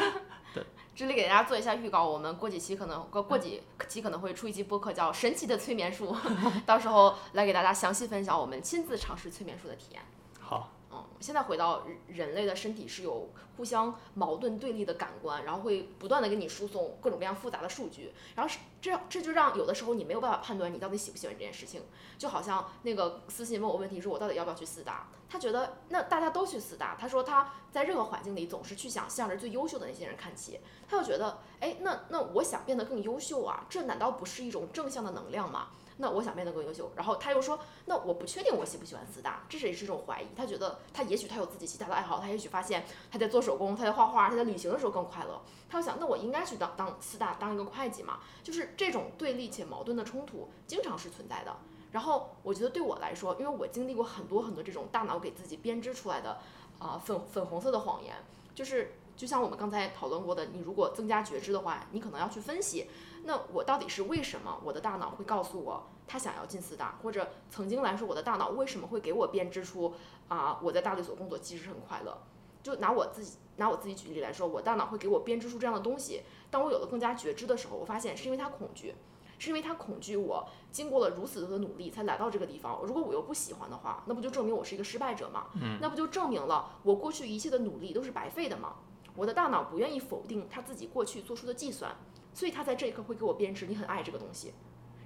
对，这里给大家做一下预告，我们过几期可能过过几期可能会出一期播客，叫《神奇的催眠术》，到时候来给大家详细分享我们亲自尝试催眠术的体验。好，嗯，现在回到人类的身体是有互相矛盾对立的感官，然后会不断的给你输送各种各样复杂的数据，然后是这这就让有的时候你没有办法判断你到底喜不喜欢这件事情。就好像那个私信问我问题，说我到底要不要去四大？他觉得那大家都去四大，他说他在任何环境里总是去想向着最优秀的那些人看齐，他就觉得，哎，那那我想变得更优秀啊，这难道不是一种正向的能量吗？那我想变得更优秀，然后他又说，那我不确定我喜不喜欢四大，这是也是一种怀疑。他觉得他也许他有自己其他的爱好，他也许发现他在做手工，他在画画，他在旅行的时候更快乐。他又想，那我应该去当当四大当一个会计嘛？就是这种对立且矛盾的冲突经常是存在的。然后我觉得对我来说，因为我经历过很多很多这种大脑给自己编织出来的啊、粉粉红色的谎言，就是就像我们刚才讨论过的，你如果增加觉知的话，你可能要去分析，那我到底是为什么我的大脑会告诉我他想要进四大，或者曾经来说我的大脑为什么会给我编织出啊、我在大律所工作其实很快乐。就拿我自己拿我自己举例来说，我大脑会给我编织出这样的东西。当我有了更加觉知的时候，我发现是因为他恐惧，是因为他恐惧我经过了如此多的努力才来到这个地方。如果我又不喜欢的话，那不就证明我是一个失败者吗？嗯，那不就证明了我过去一切的努力都是白费的吗？我的大脑不愿意否定他自己过去做出的计算，所以他在这一刻会给我编织你很爱这个东西，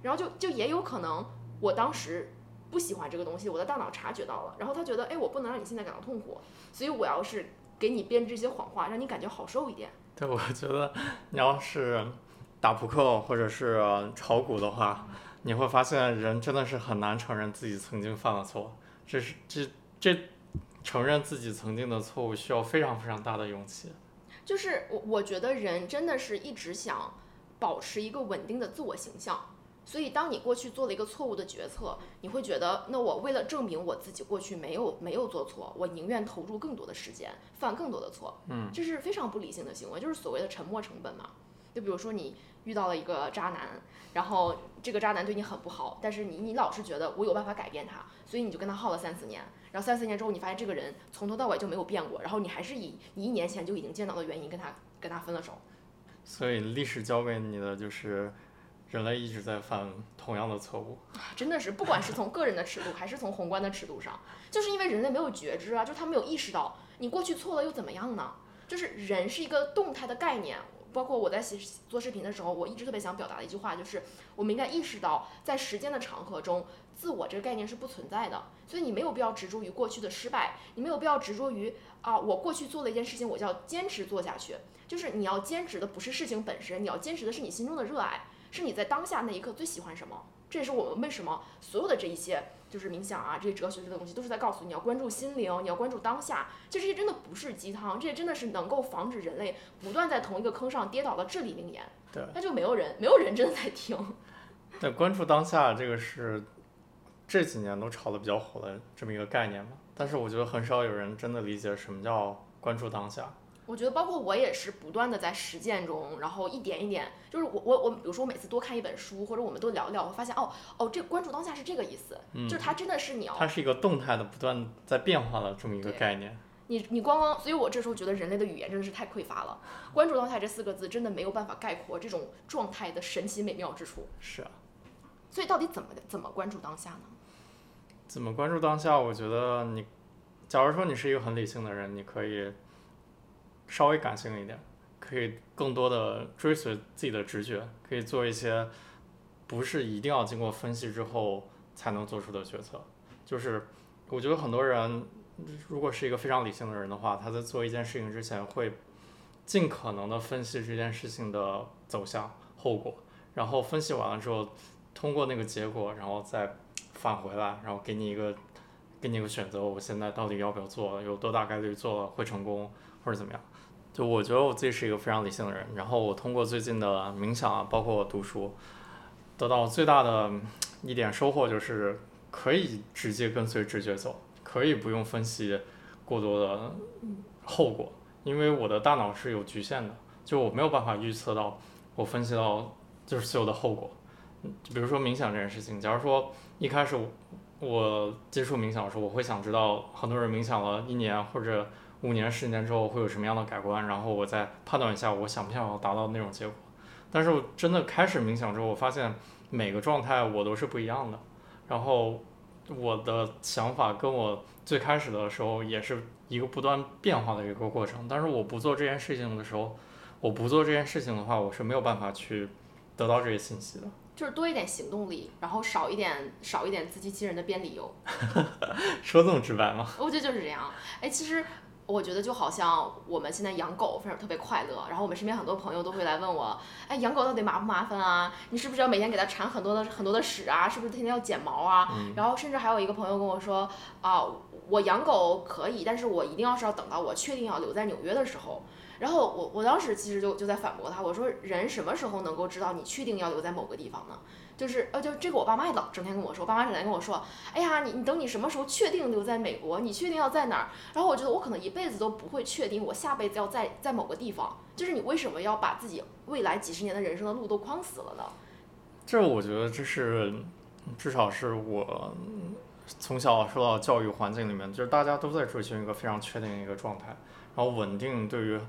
然后就就也有可能我当时不喜欢这个东西，我的大脑察觉到了，然后他觉得哎我不能让你现在感到痛苦，所以我要是给你编织一些谎话，让你感觉好受一点。对，我觉得你要是打扑克或者是炒股的话，你会发现人真的是很难承认自己曾经犯了错，这是这这承认自己曾经的错误需要非常非常大的勇气。就是我我觉得人真的是一直想保持一个稳定的自我形象，所以当你过去做了一个错误的决策，你会觉得那我为了证明我自己过去没有没有做错，我宁愿投入更多的时间，犯更多的错，嗯，这是非常不理性的行为，就是所谓的沉没成本嘛。就比如说你遇到了一个渣男，然后这个渣男对你很不好，但是你你老是觉得我有办法改变他，所以你就跟他耗了三四年，然后三四年之后你发现这个人从头到尾就没有变过，然后你还是以你一年前就已经见到的原因跟他跟他分了手。所以历史教给你的就是，人类一直在犯同样的错误。真的是，不管是从个人的尺度，还是从宏观的尺度上，就是因为人类没有觉知啊，就是他没有意识到，你过去错了又怎么样呢？就是人是一个动态的概念，包括我在写做视频的时候，我一直特别想表达的一句话就是，我们应该意识到，在时间的长河中，自我这个概念是不存在的，所以你没有必要执着于过去的失败，你没有必要执着于啊，我过去做了一件事情，我就要坚持做下去，就是你要坚持的不是事情本身，你要坚持的是你心中的热爱，是你在当下那一刻最喜欢什么。这也是我们为什么所有的这一些就是冥想啊，这些哲学这个东西都是在告诉你要关注心灵，你要关注当下。就这些真的不是鸡汤，这些真的是能够防止人类不断在同一个坑上跌倒的至理名言。对，那就没有人，没有人真的在听。对，关注当下这个是这几年都炒得比较火的这么一个概念嘛。但是我觉得很少有人真的理解什么叫关注当下。我觉得包括我也是不断的在实践中，然后一点一点，就是我我我，比如说我每次多看一本书，或者我们多聊聊，我会发现哦哦，这关注当下是这个意思，嗯就是它真的是你要它是一个动态的、不断在变化的这么一个概念。你你光光，所以我这时候觉得人类的语言真的是太匮乏了。关注当下这四个字真的没有办法概括这种状态的神奇美妙之处。是啊，所以到底怎么怎么关注当下呢？怎么关注当下？我觉得你，假如说你是一个很理性的人，你可以稍微感性一点，可以更多的追随自己的直觉，可以做一些不是一定要经过分析之后才能做出的决策。就是我觉得很多人如果是一个非常理性的人的话，他在做一件事情之前会尽可能的分析这件事情的走向、后果，然后分析完了之后，通过那个结果，然后再返回来，然后给你一个给你一个选择，我现在到底要不要做，有多大概率做了会成功或者怎么样？就我觉得我自己是一个非常理性的人，然后我通过最近的冥想啊，包括我读书，得到最大的一点收获就是可以直接跟随直觉走，可以不用分析过多的后果，因为我的大脑是有局限的，就我没有办法预测到我分析到就是所有的后果。就比如说冥想这件事情，假如说一开始我接触冥想的时候，我会想知道很多人冥想了一年或者五年、十年之后会有什么样的改观，然后我再判断一下我想不想要达到那种结果。但是我真的开始冥想之后，我发现每个状态我都是不一样的，然后我的想法跟我最开始的时候也是一个不断变化的一个过程。但是我不做这件事情的时候，我不做这件事情的话，我是没有办法去得到这些信息的。就是多一点行动力，然后少一点少一点自欺欺人的编理由。说这么直白吗？我觉得就是这样。哎，其实我觉得就好像我们现在养狗非常特别快乐，然后我们身边很多朋友都会来问我，哎，养狗到底麻不麻烦啊？你是不是要每天给它铲很多的很多的屎啊？是不是天天要剪毛啊？然后甚至还有一个朋友跟我说，啊，我养狗可以，但是我一定要是要等到我确定要留在纽约的时候。然后我我当时其实就就在反驳他，我说人什么时候能够知道你确定要留在某个地方呢？就是呃，就这个我爸妈也老整天跟我说，我爸妈整天跟我说，哎呀，你你等你什么时候确定留在美国，你确定要在哪儿？然后我觉得我可能一辈子都不会确定我下辈子要在在某个地方。就是你为什么要把自己未来几十年的人生的路都框死了呢？这我觉得这是至少是我从小受到教育环境里面，就是大家都在追求一个非常确定的一个状态，然后稳定对于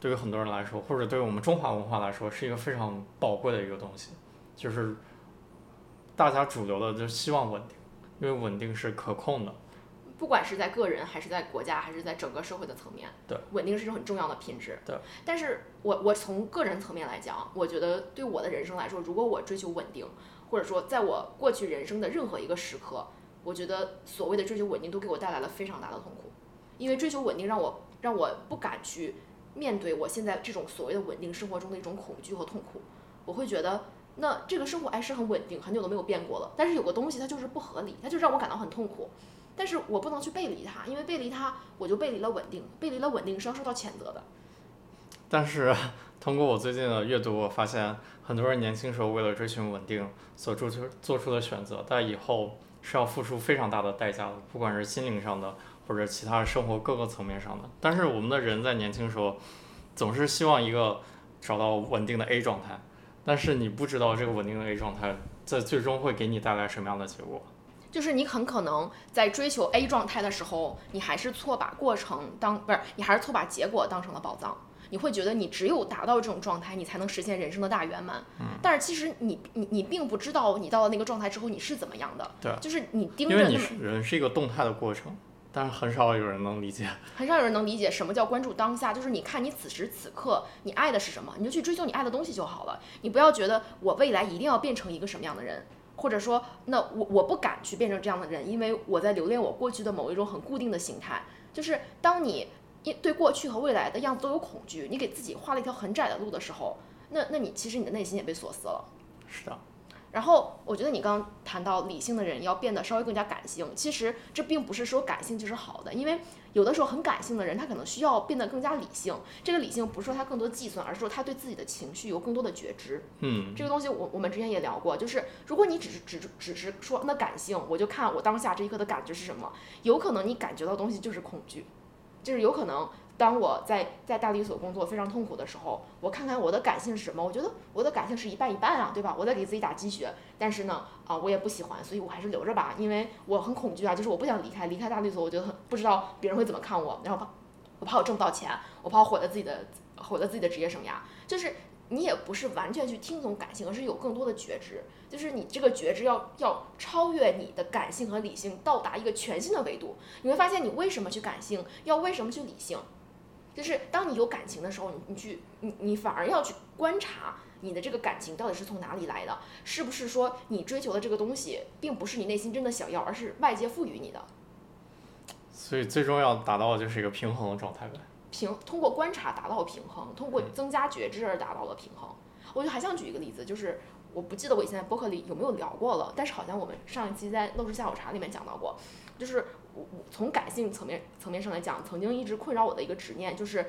对于很多人来说，或者对于我们中华文化来说，是一个非常宝贵的一个东西，就是大家主流的就希望稳定，因为稳定是可控的。不管是在个人还是在国家还是在整个社会的层面，对，稳定是一种很重要的品质。对，但是我我从个人层面来讲，我觉得对我的人生来说，如果我追求稳定，或者说在我过去人生的任何一个时刻，我觉得所谓的追求稳定都给我带来了非常大的痛苦，因为追求稳定让我让我不敢去面对我现在这种所谓的稳定生活中的一种恐惧和痛苦，我会觉得那这个生活还是很稳定，很久都没有变过了，但是有个东西它就是不合理，它就让我感到很痛苦。但是我不能去背离它，因为背离它，我就背离了稳定，背离了稳定是要受到谴责的。但是 通过我最近的阅读，我发现很多人年轻时候为了追寻稳定所做出做出的选择，但以后是要付出非常大的代价的，不管是心灵上的或者其他生活各个层面上的。但是我们的人在年轻时候总是希望一个找到稳定的 A 状态，但是你不知道这个稳定的 A 状态在最终会给你带来什么样的结果。就是你很可能在追求 A 状态的时候，你还是错把过程当不是，你还是错把结果当成了宝藏。你会觉得你只有达到这种状态，你才能实现人生的大圆满。嗯。但是其实你你你并不知道，你到了那个状态之后你是怎么样的。对。就是你盯着。因为你是人是一个动态的过程，但是很少有人能理解。很少有人能理解什么叫关注当下，就是你看你此时此刻你爱的是什么，你就去追求你爱的东西就好了。你不要觉得我未来一定要变成一个什么样的人。或者说，那我我不敢去变成这样的人，因为我在留恋我过去的某一种很固定的形态。就是当你因对过去和未来的样子都有恐惧，你给自己画了一条很窄的路的时候，那那你其实你的内心也被锁死了。是的。然后我觉得你刚刚谈到理性的人要变得稍微更加感性，其实这并不是说感性就是好的，因为有的时候很感性的人他可能需要变得更加理性。这个理性不是说他更多计算，而是说他对自己的情绪有更多的觉知。嗯，这个东西我我们之前也聊过，就是如果你只是只只是说那感性，我就看我当下这一刻的感觉是什么，有可能你感觉到东西就是恐惧，就是有可能。当我在在大律所工作非常痛苦的时候，我看看我的感性是什么？我觉得我的感性是一半一半啊，对吧？我在给自己打鸡血，但是呢，啊，我也不喜欢，所以我还是留着吧，因为我很恐惧啊，就是我不想离开，离开大律所，我觉得很不知道别人会怎么看我，然后怕我怕我挣不到钱，我怕我毁了自己的毁了自己的职业生涯，就是你也不是完全去听从感性，而是有更多的觉知，就是你这个觉知要要超越你的感性和理性，到达一个全新的维度。你会发现你为什么去感性，要为什么去理性，就是当你有感情的时候，你你去你你反而要去观察你的这个感情到底是从哪里来的，是不是说你追求的这个东西并不是你内心真的想要，而是外界赋予你的。所以最终要达到的就是一个平衡的状态呗。平通过观察达到平衡，通过增加觉知而达到了平衡。我就还想举一个例子，就是我不记得我以前在播客里有没有聊过了，但是好像我们上一期在《陋室下午茶》里面讲到过，就是从感性层面层面上来讲，曾经一直困扰我的一个执念，就是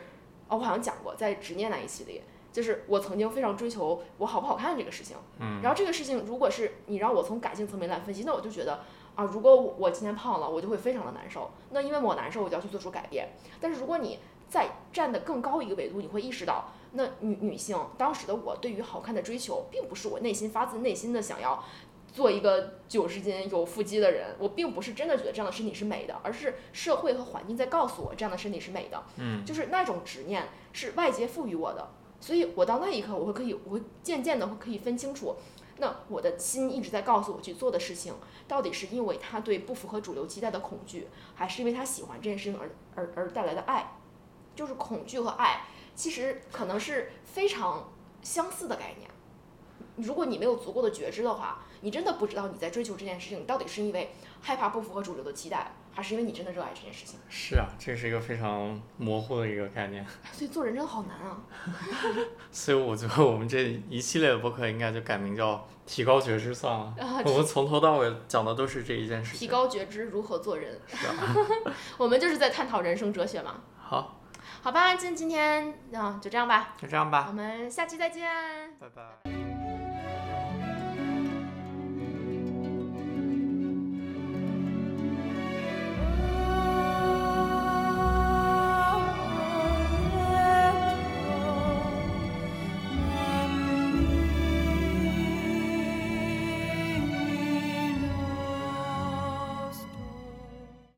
哦，我好像讲过在执念那一期里，就是我曾经非常追求我好不好看这个事情。嗯。然后这个事情，如果是你让我从感性层面来分析，那我就觉得。啊，如果我今天胖了，我就会非常的难受。那因为我难受，我就要去做出改变。但是如果你再站得更高一个维度，你会意识到，那女女性当时的我对于好看的追求，并不是我内心发自内心的想要做一个九十斤有腹肌的人。我并不是真的觉得这样的身体是美的，而是社会和环境在告诉我这样的身体是美的。嗯，就是那种执念是外界赋予我的，所以我到那一刻，我会可以，我会渐渐的会可以分清楚。那我的心一直在告诉我去做的事情，到底是因为他对不符合主流期待的恐惧，还是因为他喜欢这件事情而而而带来的爱？就是恐惧和爱，其实可能是非常相似的概念。如果你没有足够的觉知的话，你真的不知道你在追求这件事情到底是因为害怕不符合主流的期待。还是因为你真的热爱这件事情。是啊，这是一个非常模糊的一个概念。所以做人真的好难啊。所以我觉得我们这一系列的播客应该就改名叫“提高觉知”算了。我们从头到尾讲的都是这一件事情。提高觉知，如何做人？是啊。我们就是在探讨人生哲学嘛。好。好吧，今今天啊就这样吧。就这样吧。我们下期再见。拜拜。